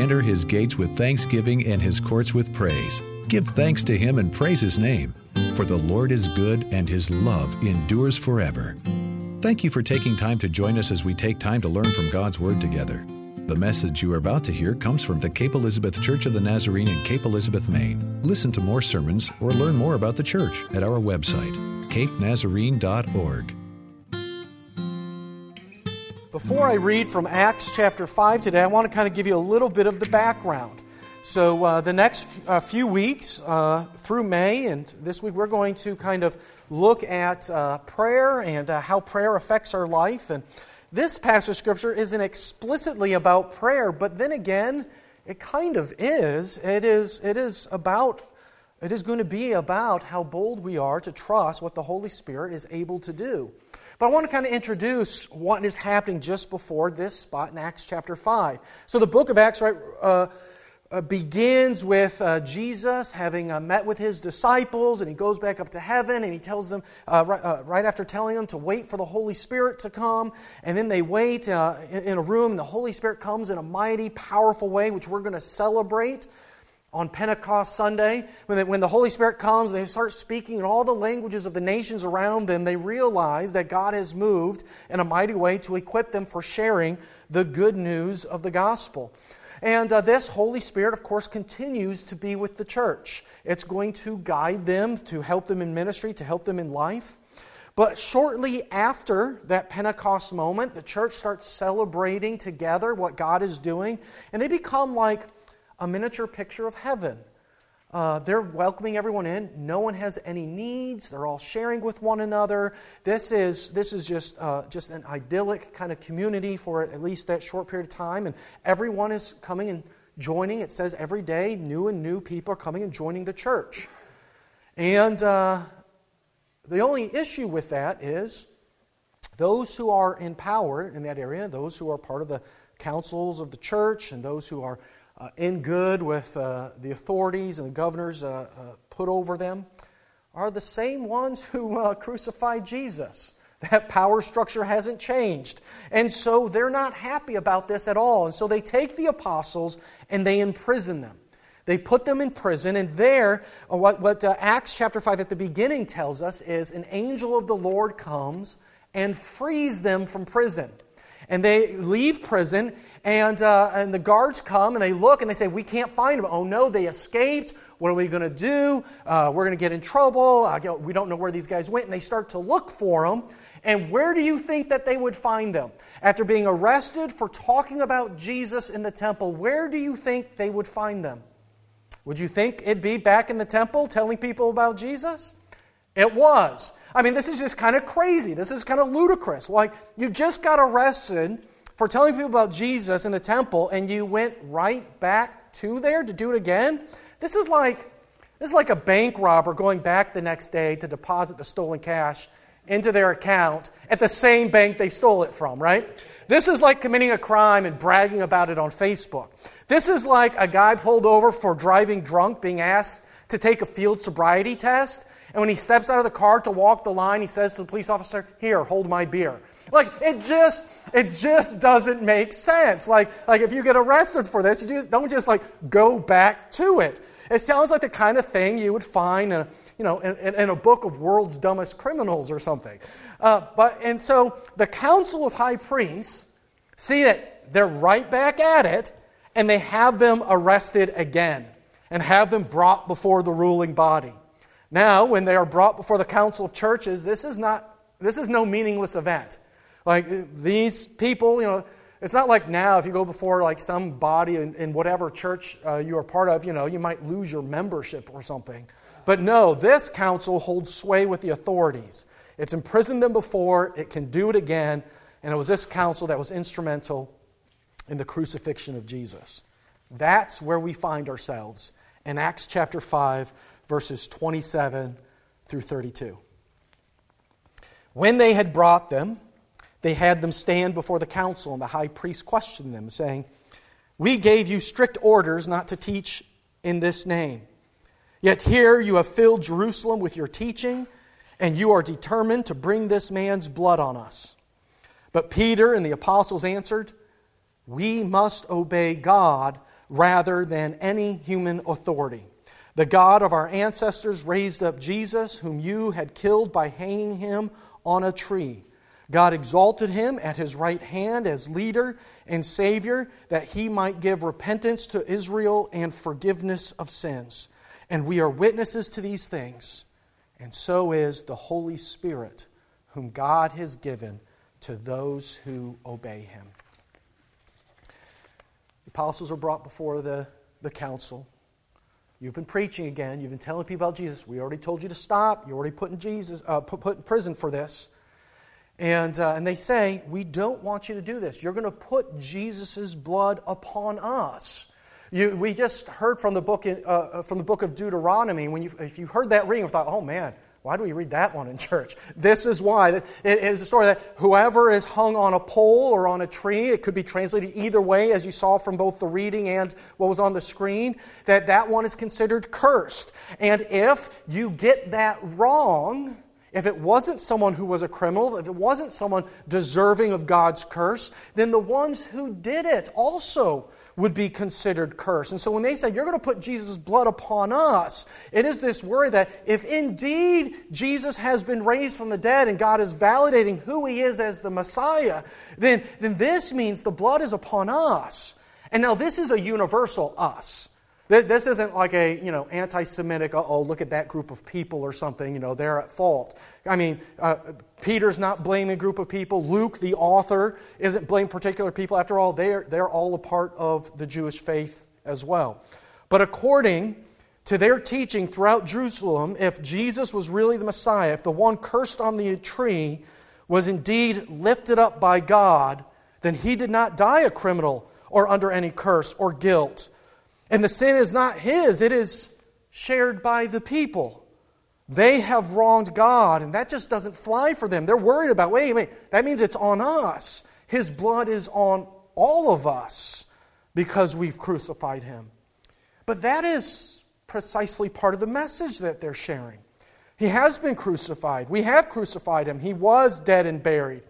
Enter his gates with thanksgiving and his courts with praise. Give thanks to him and praise his name, for the Lord is good and his love endures forever. Thank you for taking time to join us as we take time to learn from God's Word together. The message you are about to hear comes from the Cape Elizabeth Church of the Nazarene in Cape Elizabeth, Maine. Listen to more sermons or learn more about the church at our website, capenazarene.org. Before I read from Acts chapter 5 today, I want to kind of give you a little bit of the background. So, uh, the next uh, few weeks uh, through May and this week, we're going to kind of look at uh, prayer and uh, how prayer affects our life. And this passage of Scripture isn't explicitly about prayer, but then again, it kind of is. It is, it is about. It is going to be about how bold we are to trust what the Holy Spirit is able to do. But I want to kind of introduce what is happening just before this spot in Acts chapter 5. So the book of Acts, right, uh, uh, begins with uh, Jesus having uh, met with his disciples, and he goes back up to heaven and he tells them, uh, right, uh, right, after telling them to wait for the Holy Spirit to come. And then they wait in, in, a room, and the Holy Spirit comes in a mighty, powerful way, which we're going to celebrate on Pentecost Sunday, when the, when the Holy Spirit comes, they start speaking in all the languages of the nations around them, they realize that God has moved in a mighty way to equip them for sharing the good news of the gospel. And uh, this Holy Spirit, of course, continues to be with the church. It's going to guide them, to help them in ministry, to help them in life. But shortly after that Pentecost moment, the church starts celebrating together what God is doing, and they become like a miniature picture of heaven. Uh, they're welcoming everyone in. No one has any needs. They're all sharing with one another. This is, this is just, uh, just an idyllic kind of community for at least that short period of time. And everyone is coming and joining. It says every day, new and new people are coming and joining the church. And uh, the only issue with that is those who are in power in that area, those who are part of the councils of the church, and those who are uh, in good with uh, the authorities and the governors uh, uh put over them are the same ones who uh, crucified Jesus. That power structure hasn't changed. And so they're not happy about this at all. And so they take the apostles and they imprison them. They put them in prison, and there, uh, what, what Acts chapter 5 at the beginning tells us is an angel of the Lord comes and frees them from prison. And they leave prison, and, uh, and the guards come and they look and they say, We can't find them. Oh no, they escaped. What are we going to do? Uh, we're going to get in trouble. Uh, we don't know where these guys went. And they start to look for them. And where do you think that they would find them? After being arrested for talking about Jesus in the temple, where do you think they would find them? Would you think it'd be back in the temple telling people about Jesus? It was. I mean, this is just kind of crazy. This is kind of ludicrous. Like, you just got arrested for telling people about Jesus in the temple and you went right back to there to do it again. This is like this is like a bank robber going back the next day to deposit the stolen cash into their account at the same bank they stole it from, right? This is like committing a crime and bragging about it on Facebook. This is like a guy pulled over for driving drunk being asked to take a field sobriety test. And when he steps out of the car to walk the line, he says to the police officer, Here, hold my beer. Like it just it just doesn't make sense. Like like if you get arrested for this, you just, don't just like go back to it. It sounds like the kind of thing you would find, in, you know, in, in, a book of world's dumbest criminals or something. Uh, but and so the council of high priests see that they're right back at it, and they have them arrested again and have them brought before the ruling body. Now, when they are brought before the council of churches, this is not this is no meaningless event. Like these people, you know, it's not like now if you go before like some body in, in whatever church uh, you are part of, you know, you might lose your membership or something. But no, this council holds sway with the authorities. It's imprisoned them before, it can do it again, and it was this council that was instrumental in the crucifixion of Jesus. That's where we find ourselves in Acts chapter 5, verses 27 through 32. When they had brought them, they had them stand before the council, and the high priest questioned them, saying, We gave you strict orders not to teach in this name. Yet here you have filled Jerusalem with your teaching, and you are determined to bring this man's blood on us. But Peter and the apostles answered, We must obey God rather than any human authority. The God of our ancestors raised up Jesus, whom you had killed by hanging him on a tree. God exalted him at his right hand as leader and Savior, that he might give repentance to Israel and forgiveness of sins. And we are witnesses to these things, and so is the Holy Spirit, whom God has given to those who obey him. The apostles are brought before the, the council. You've been preaching again. You've been telling people about Jesus. We already told you to stop. You're already put in, Jesus, uh, put, put in prison for this. And, uh, and they say, We don't want you to do this. You're going to put Jesus' blood upon us. You, we just heard from the, book in, uh, uh, from the book of Deuteronomy. When you, if you heard that reading, you thought, oh man, why do we read that one in church? This is why. It is a story that whoever is hung on a pole or on a tree, it could be translated either way, as you saw from both the reading and what was on the screen, that that one is considered cursed. And if you get that wrong, if it wasn't someone who was a criminal, if it wasn't someone deserving of God's curse, then the ones who did it also would be considered cursed. And so when they say, You're going to put Jesus' blood upon us, it is this worry that if indeed Jesus has been raised from the dead and God is validating who he is as the Messiah, then, then this means the blood is upon us. And now this is a universal us. This isn't like a, you know, anti-Semitic, oh, look at that group of people or something, you know, they're at fault. I mean, uh, Peter's not blaming a group of people. Luke, the author, isn't blaming particular people. After all, they're, they're all a part of the Jewish faith as well. But according to their teaching throughout Jerusalem, if Jesus was really the Messiah, if the one cursed on the tree was indeed lifted up by God, then he did not die a criminal or under any curse or guilt and the sin is not his, it is shared by the people. They have wronged God, and that just doesn't fly for them. They're worried about, wait, wait, that means it's on us. His blood is on all of us because we've crucified him. But that is precisely part of the message that they're sharing. He has been crucified. We have crucified him. He was dead and buried.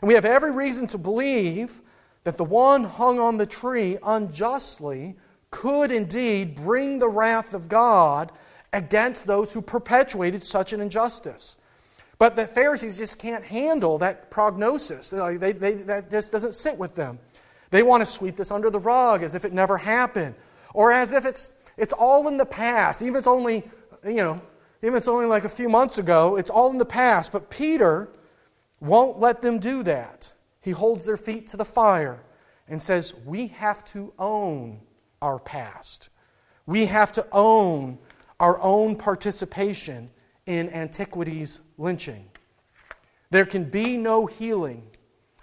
And we have every reason to believe that the one hung on the tree unjustly could indeed bring the wrath of God against those who perpetuated such an injustice. But the Pharisees just can't handle that prognosis. They, they, that just doesn't sit with them. They want to sweep this under the rug as if it never happened, or as if it's, it's all in the past. Even if it's only, you know, even if it's only like a few months ago, it's all in the past. But Peter won't let them do that. He holds their feet to the fire and says, We have to own our past. We have to own our own participation in antiquity's lynching. There can be no healing,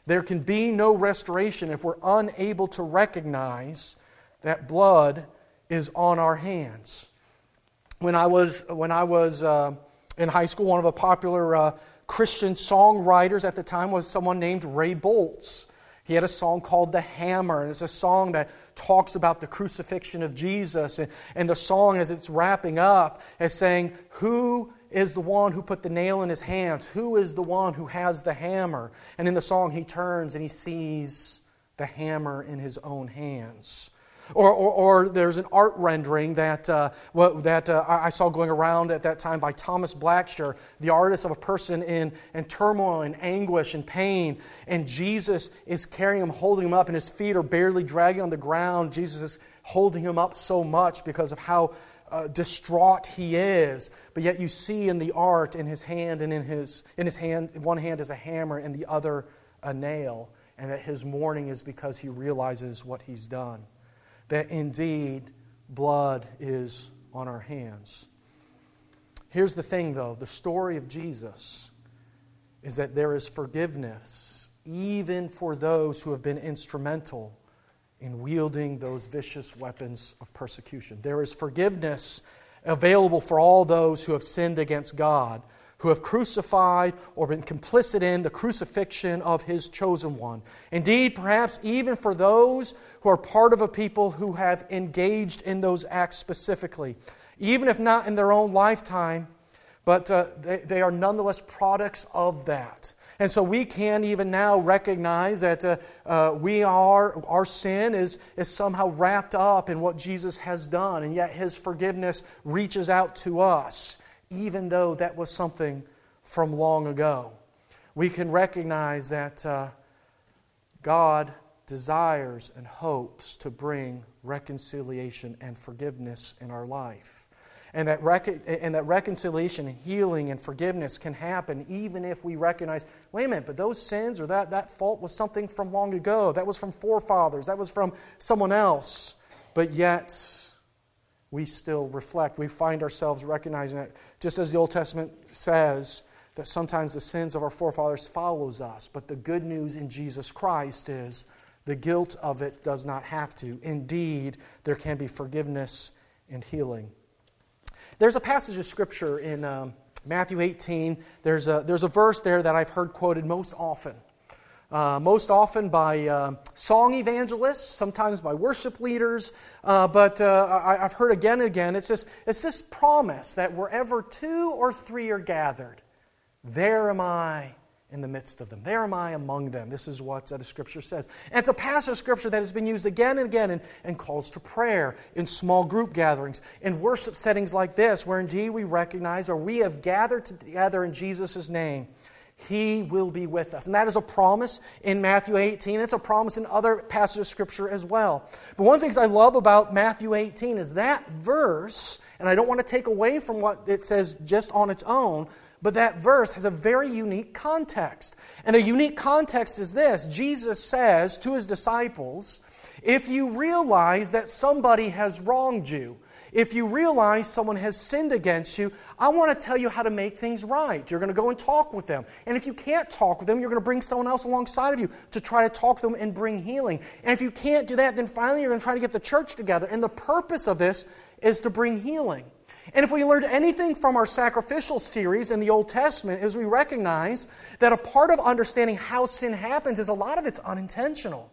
there can be no restoration if we're unable to recognize that blood is on our hands. When I was, when I was uh, in high school, one of the popular uh, Christian songwriters at the time was someone named Ray Boltz. He had a song called The Hammer, and it's a song that talks about the crucifixion of Jesus. And, and the song, as it's wrapping up, is saying, Who is the one who put the nail in his hands? Who is the one who has the hammer? And in the song, he turns and he sees the hammer in his own hands. Or, or, or, there's an art rendering that, uh, that uh, I saw going around at that time by Thomas Blackshear, the artist of a person in, in turmoil and anguish and pain. And Jesus is carrying him, holding him up, and his feet are barely dragging on the ground. Jesus is holding him up so much because of how uh, distraught he is. But yet you see in the art in his hand and in his, in his hand, one hand is a hammer and the other a nail. And that his mourning is because he realizes what he's done that indeed blood is on our hands. Here's the thing, though the story of Jesus is that there is forgiveness even for those who have been instrumental in wielding those vicious weapons of persecution. There is forgiveness available for all those who have sinned against God who have crucified or been complicit in the crucifixion of his chosen one. Indeed, perhaps even for those who are part of a people who have engaged in those acts specifically, even if not in their own lifetime, but uh, they, they are nonetheless products of that. And so we can even now recognize that uh, uh, we are, our sin is, is somehow wrapped up in what Jesus has done, and yet his forgiveness reaches out to us, even though that was something from long ago. We can recognize that uh, God desires and hopes to bring reconciliation and forgiveness in our life. And that, rec- and that reconciliation and healing and forgiveness can happen even if we recognize, wait a minute, but those sins or that, that fault was something from long ago. That was from forefathers. That was from someone else. But yet, we still reflect. We find ourselves recognizing that, just as the Old Testament says, that sometimes the sins of our forefathers follows us. But the good news in Jesus Christ is the guilt of it does not have to. Indeed, there can be forgiveness and healing. There's a passage of Scripture in um, Matthew 18. There's a, there's a verse there that I've heard quoted most often. Uh, most often by uh, song evangelists, sometimes by worship leaders, uh, but uh, I, have heard again and again. It's this, it's this promise that wherever two or three are gathered, there am I in the midst of them. There am I among them. This is what uh, the scripture says. And it's a passage of scripture that has been used again and again in, in calls to prayer, in small group gatherings, in worship settings like this, where indeed we recognize or we have gathered together in Jesus' name. He will be with us. And that is a promise in Matthew 18. It's a promise in other passages of Scripture as well. But one of the things I love about Matthew 18 is that verse, and I don't want to take away from what it says just on its own, but that verse has a very unique context. And the unique context is this Jesus says to his disciples, If you realize that somebody has wronged you, if you realize someone has sinned against you, I want to tell you how to make things right. You're going to go and talk with them. And if you can't talk with them, you're going to bring someone else alongside of you to try to talk to them and bring healing. And if you can't do that, then finally you're going to try to get the church together. And the purpose of this is to bring healing. And if we learned anything from our sacrificial series in the Old Testament, is we recognize that a part of understanding how sin happens is a lot of it's unintentional.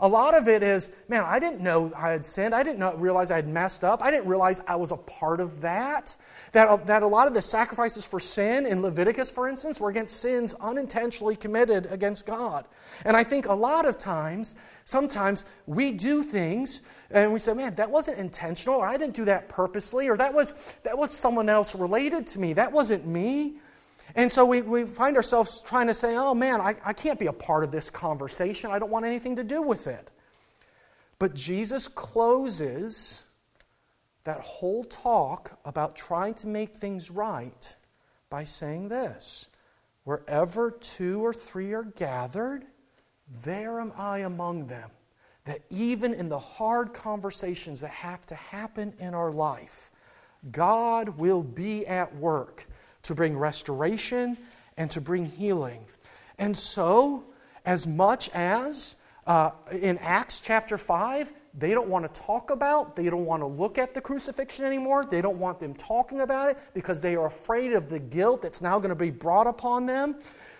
A lot of it is, man, I didn't know I had sinned. I didn't know, realize I had messed up. I didn't realize I was a part of that. That, that a lot of the sacrifices for sin in Leviticus, for instance, were against sins unintentionally committed against God. And I think a lot of times, sometimes we do things and we say, man, that wasn't intentional, or I didn't do that purposely, or that was, that was someone else related to me. That wasn't me. And so we, we find ourselves trying to say, oh man, I, I can't be a part of this conversation. I don't want anything to do with it. But Jesus closes that whole talk about trying to make things right by saying this Wherever two or three are gathered, there am I among them that even in the hard conversations that have to happen in our life, God will be at work to bring restoration and to bring healing. And so, as much as uh, in Acts chapter 5, they don't want to talk about, they don't want to look at the crucifixion anymore, they don't want them talking about it because they are afraid of the guilt that's now going to be brought upon them.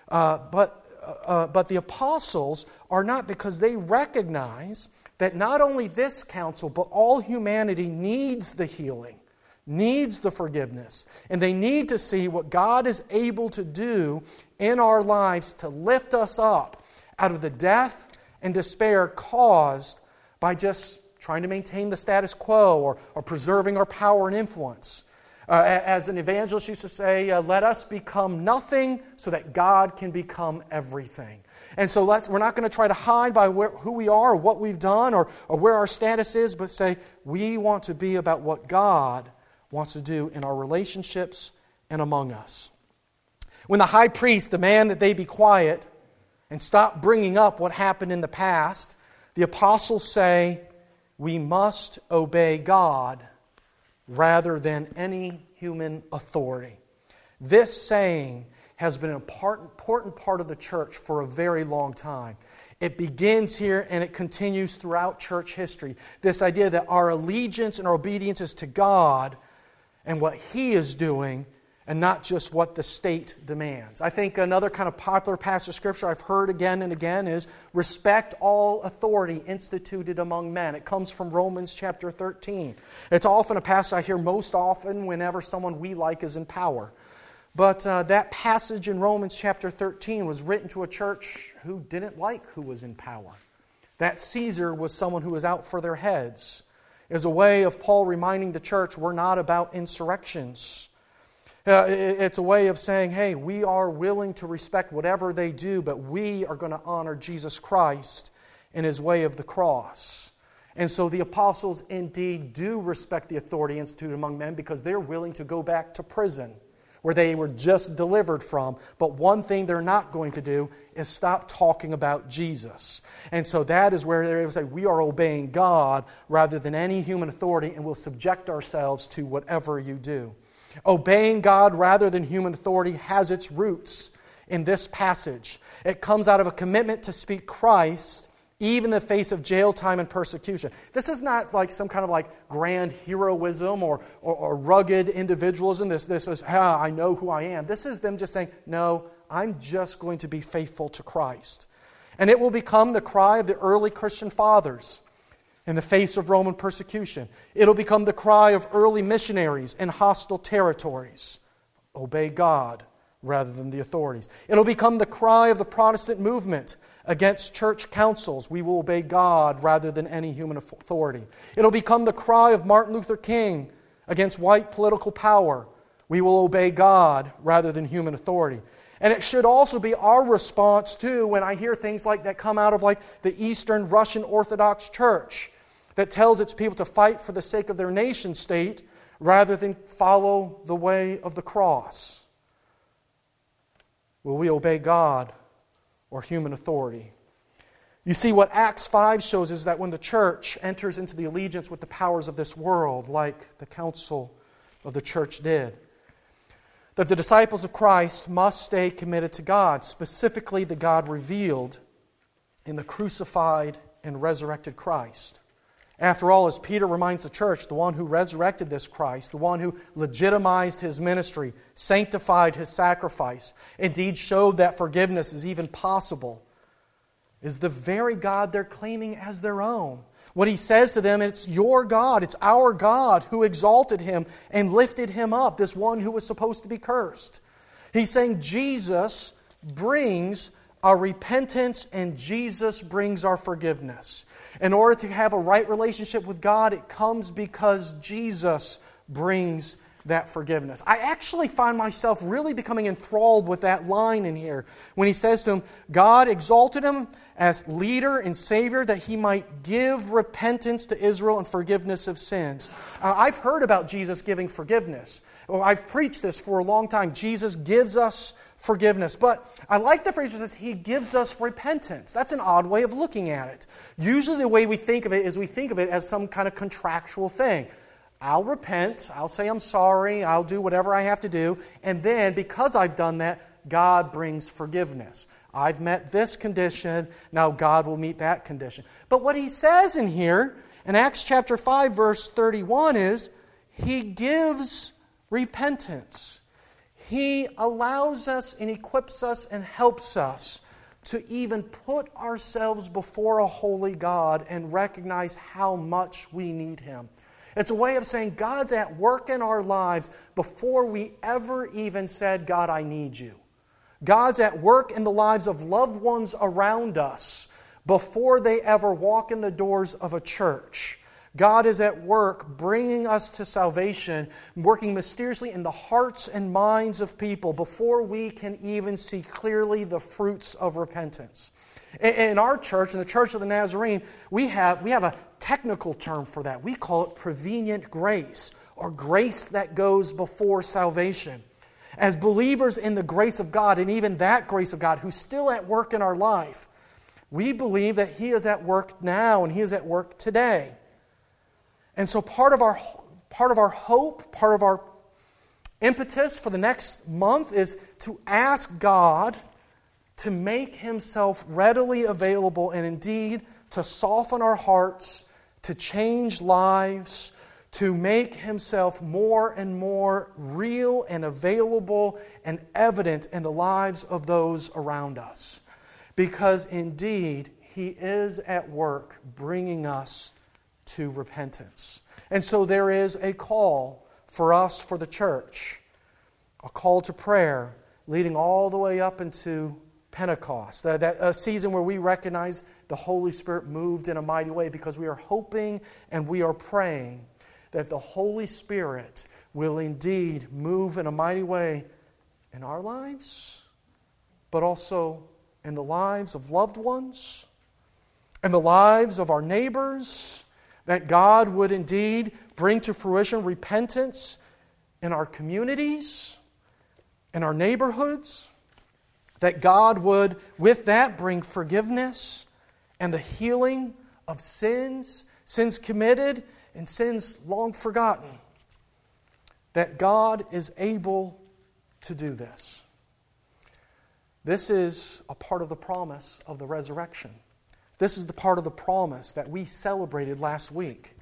Uh, but uh, but the apostles are not because they recognize that not only this council, but all humanity needs the healing, needs the forgiveness, and they need to see what God is able to do in our lives to lift us up out of the death and despair caused by just trying to maintain the status quo or, or preserving our power and influence. Uh, as an evangelist used to say, uh, let us become nothing so that God can become everything. And so let's, we're not going to try to hide by where, who we are or what we've done or, or where our status is, but say we want to be about what God wants to do in our relationships and among us. When the high priest demand that they be quiet and stop bringing up what happened in the past, the apostles say, we must obey God rather than any human authority. This saying has been an important part of the church for a very long time. It begins here and it continues throughout church history. This idea that our allegiance and our obedience is to God and what He is doing and not just what the state demands. I think another kind of popular passage of scripture I've heard again and again is respect all authority instituted among men. It comes from Romans chapter 13. It's often a passage I hear most often whenever someone we like is in power. But uh, that passage in Romans chapter 13 was written to a church who didn't like who was in power. That Caesar was someone who was out for their heads. Was a way of Paul reminding the church we're not about insurrections. Uh, it's a way of saying, hey, we are willing to respect whatever they do, but we are going to honor Jesus Christ in his way of the cross. And so the apostles indeed do respect the authority instituted among men because they're willing to go back to prison where they were just delivered from. But one thing they're not going to do is stop talking about Jesus. And so that is where they're able to say, we are obeying God rather than any human authority and we'll subject ourselves to whatever you do. Obeying God rather than human authority has its roots in this passage. It comes out of a commitment to speak Christ even in the face of jail time and persecution. This is not like some kind of like grand heroism or, or, or rugged individualism. This, this is, ah, I know who I am. This is them just saying, no, I'm just going to be faithful to Christ. And it will become the cry of the early Christian fathers in the face of Roman persecution. It'll become the cry of early missionaries in hostile territories obey God rather than the authorities. It'll become the cry of the Protestant movement against church councils. We will obey God rather than any human authority. It'll become the cry of Martin Luther King against white political power. We will obey God rather than human authority. And it should also be our response, too, when I hear things like that come out of like the Eastern Russian Orthodox Church that tells its people to fight for the sake of their nation state rather than follow the way of the cross. Will we obey God or human authority. You see, what Acts 5 shows is that when the church enters into the allegiance with the powers of this world, like the council of the church did, that the disciples of Christ must stay committed to God, specifically the God revealed in the crucified and resurrected Christ. After all, as Peter reminds the church, the one who resurrected this Christ, the one who legitimized his ministry, sanctified his sacrifice, indeed showed that forgiveness is even possible, is the very God they're claiming as their own. What he says to them, it's your God, it's our God who exalted him and lifted him up, this one who was supposed to be cursed. He's saying Jesus brings our repentance and Jesus brings our forgiveness. In order to have a right relationship with God, it comes because Jesus brings that forgiveness. I actually find myself really becoming enthralled with that line in here when he says to him, God exalted him as leader and savior that he might give repentance to Israel and forgiveness of sins. Uh, I've heard about Jesus giving forgiveness. Well, I've preached this for a long time. Jesus gives us forgiveness. But I like the phrase that says he gives us repentance. That's an odd way of looking at it. Usually, the way we think of it is we think of it as some kind of contractual thing. I'll repent, I'll say I'm sorry, I'll do whatever I have to do, and then because I've done that, God brings forgiveness. I've met this condition, now God will meet that condition. But what he says in here, in Acts chapter 5, verse 31, is he gives repentance. He allows us and equips us and helps us to even put ourselves before a holy God and recognize how much we need Him. It's a way of saying God's at work in our lives before we ever even said, God, I need you. God's at work in the lives of loved ones around us before they ever walk in the doors of a church. God is at work bringing us to salvation, working mysteriously in the hearts and minds of people before we can even see clearly the fruits of repentance. In our church, in the Church of the Nazarene, we have, we have a technical term for that. We call it prevenient grace, or grace that goes before salvation. As believers in the grace of God, and even that grace of God, who's still at work in our life, we believe that He is at work now and He is at work today. And so part of our part of our hope, part of our impetus for the next month is to ask God to make himself readily available and indeed to soften our hearts, to change lives, to make himself more and more real and available and evident in the lives of those around us. Because indeed, he is at work bringing us to repentance. And so there is a call for us, for the church, a call to prayer leading all the way up into Pentecost, that, that a season where we recognize the Holy Spirit moved in a mighty way because we are hoping and we are praying that the Holy Spirit will indeed move in a mighty way in our lives, but also in the lives of loved ones, and the lives of our neighbors, that God would indeed bring to fruition repentance in our communities, in our neighborhoods, that God would, with that, bring forgiveness and the healing of sins, sins committed and sins long forgotten. That God is able to do this. This is a part of the promise of the resurrection. This is the part of the promise that we celebrated last week.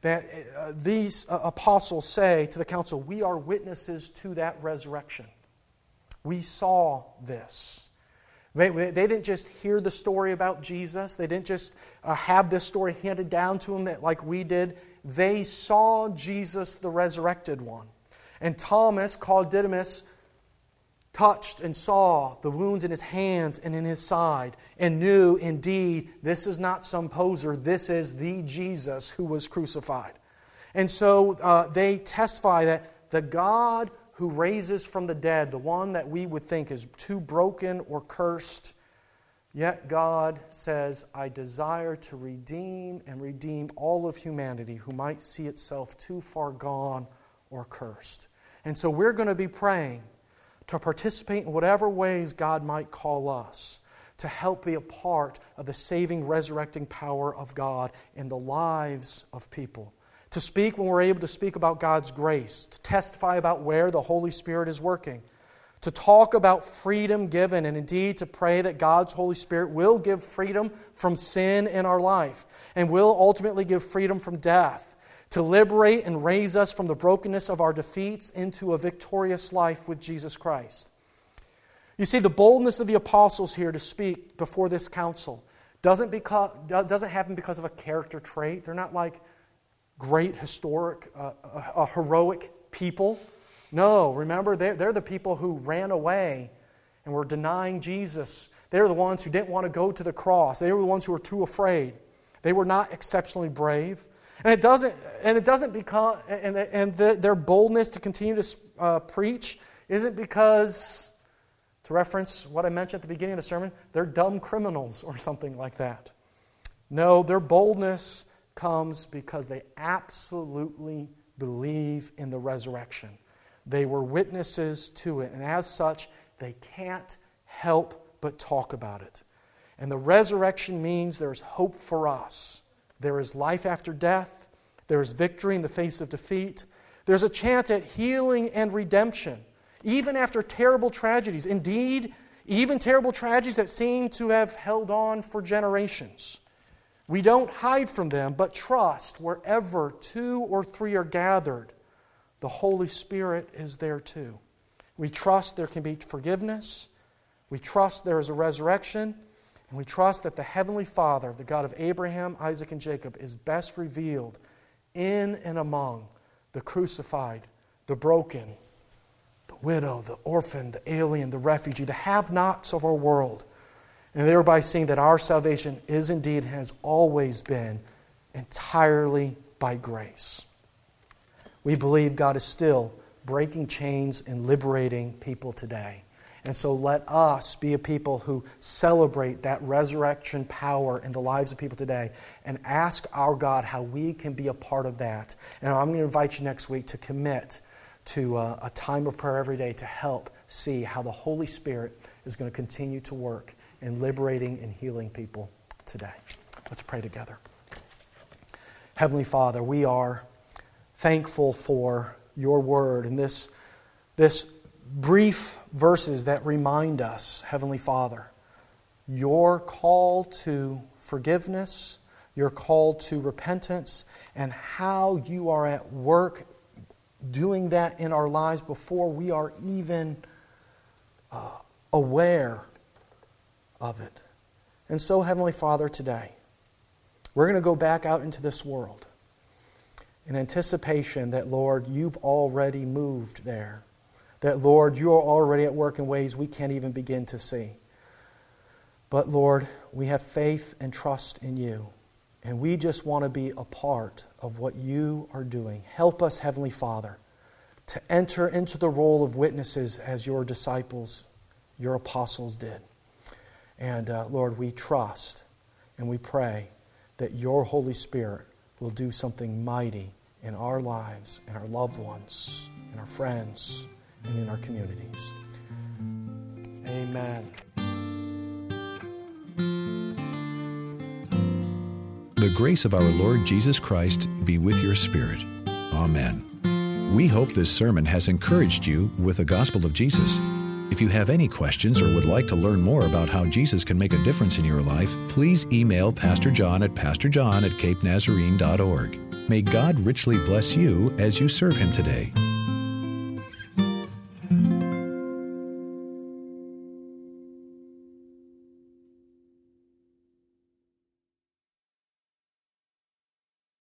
That uh, these uh, apostles say to the council, We are witnesses to that resurrection. We saw this. They, they didn't just hear the story about Jesus, they didn't just uh, have this story handed down to them that, like we did. They saw Jesus, the resurrected one. And Thomas, called Didymus, touched and saw the wounds in his hands and in his side, and knew indeed this is not some poser, this is the Jesus who was crucified. And so uh, they testify that the God who raises from the dead, the one that we would think is too broken or cursed. Yet God says, I desire to redeem and redeem all of humanity who might see itself too far gone or cursed. And so we're going to be praying to participate in whatever ways God might call us to help be a part of the saving, resurrecting power of God in the lives of people to speak when we're able to speak about God's grace, to testify about where the Holy Spirit is working, to talk about freedom given, and indeed to pray that God's Holy Spirit will give freedom from sin in our life and will ultimately give freedom from death, to liberate and raise us from the brokenness of our defeats into a victorious life with Jesus Christ. You see, the boldness of the apostles here to speak before this council doesn't, because, doesn't happen because of a character trait. They're not like, great historic, uh, uh, heroic people. No, remember, they're, they're the people who ran away and were denying Jesus. They're the ones who didn't want to go to the cross. They were the ones who were too afraid. They were not exceptionally brave. And it doesn't, and it doesn't become, and, and the, their boldness to continue to uh, preach isn't because, to reference what I mentioned at the beginning of the sermon, they're dumb criminals or something like that. No, their boldness comes because they absolutely believe in the resurrection. They were witnesses to it, and as such, they can't help but talk about it. And the resurrection means there's hope for us. There is life after death, there is victory in the face of defeat, there's a chance at healing and redemption, even after terrible tragedies. Indeed, even terrible tragedies that seem to have held on for generations. We don't hide from them, but trust wherever two or three are gathered, the Holy Spirit is there too. We trust there can be forgiveness. We trust there is a resurrection. And we trust that the Heavenly Father, the God of Abraham, Isaac, and Jacob, is best revealed in and among the crucified, the broken, the widow, the orphan, the alien, the refugee, the have nots of our world and thereby seeing that our salvation is indeed, has always been, entirely by grace. We believe God is still breaking chains and liberating people today. And so let us be a people who celebrate that resurrection power in the lives of people today and ask our God how we can be a part of that. And I'm going to invite you next week to commit to a, a time of prayer every day to help see how the Holy Spirit is going to continue to work and liberating and healing people today. Let's pray together. Heavenly Father, we are thankful for your word and this, this brief verses that remind us, Heavenly Father, your call to forgiveness, your call to repentance, and how you are at work doing that in our lives before we are even uh, aware of it. And so, Heavenly Father, today, we're going to go back out into this world in anticipation that, Lord, you've already moved there. that, Lord, you are already at work in ways we can't even begin to see. But, Lord, we have faith and trust in you. And we just want to be a part of what you are doing. Help us, Heavenly Father, to enter into the role of witnesses as your disciples, your apostles did. And, uh, Lord, we trust and we pray that your Holy Spirit will do something mighty in our lives, in our loved ones, in our friends, and in our communities. Amen. The grace of our Lord Jesus Christ be with your spirit. Amen. We hope this sermon has encouraged you with the gospel of Jesus. If you have any questions or would like to learn more about how Jesus can make a difference in your life, please email Pastor John at pastorjohn at capenazarene.org. May God richly bless you as you serve him today.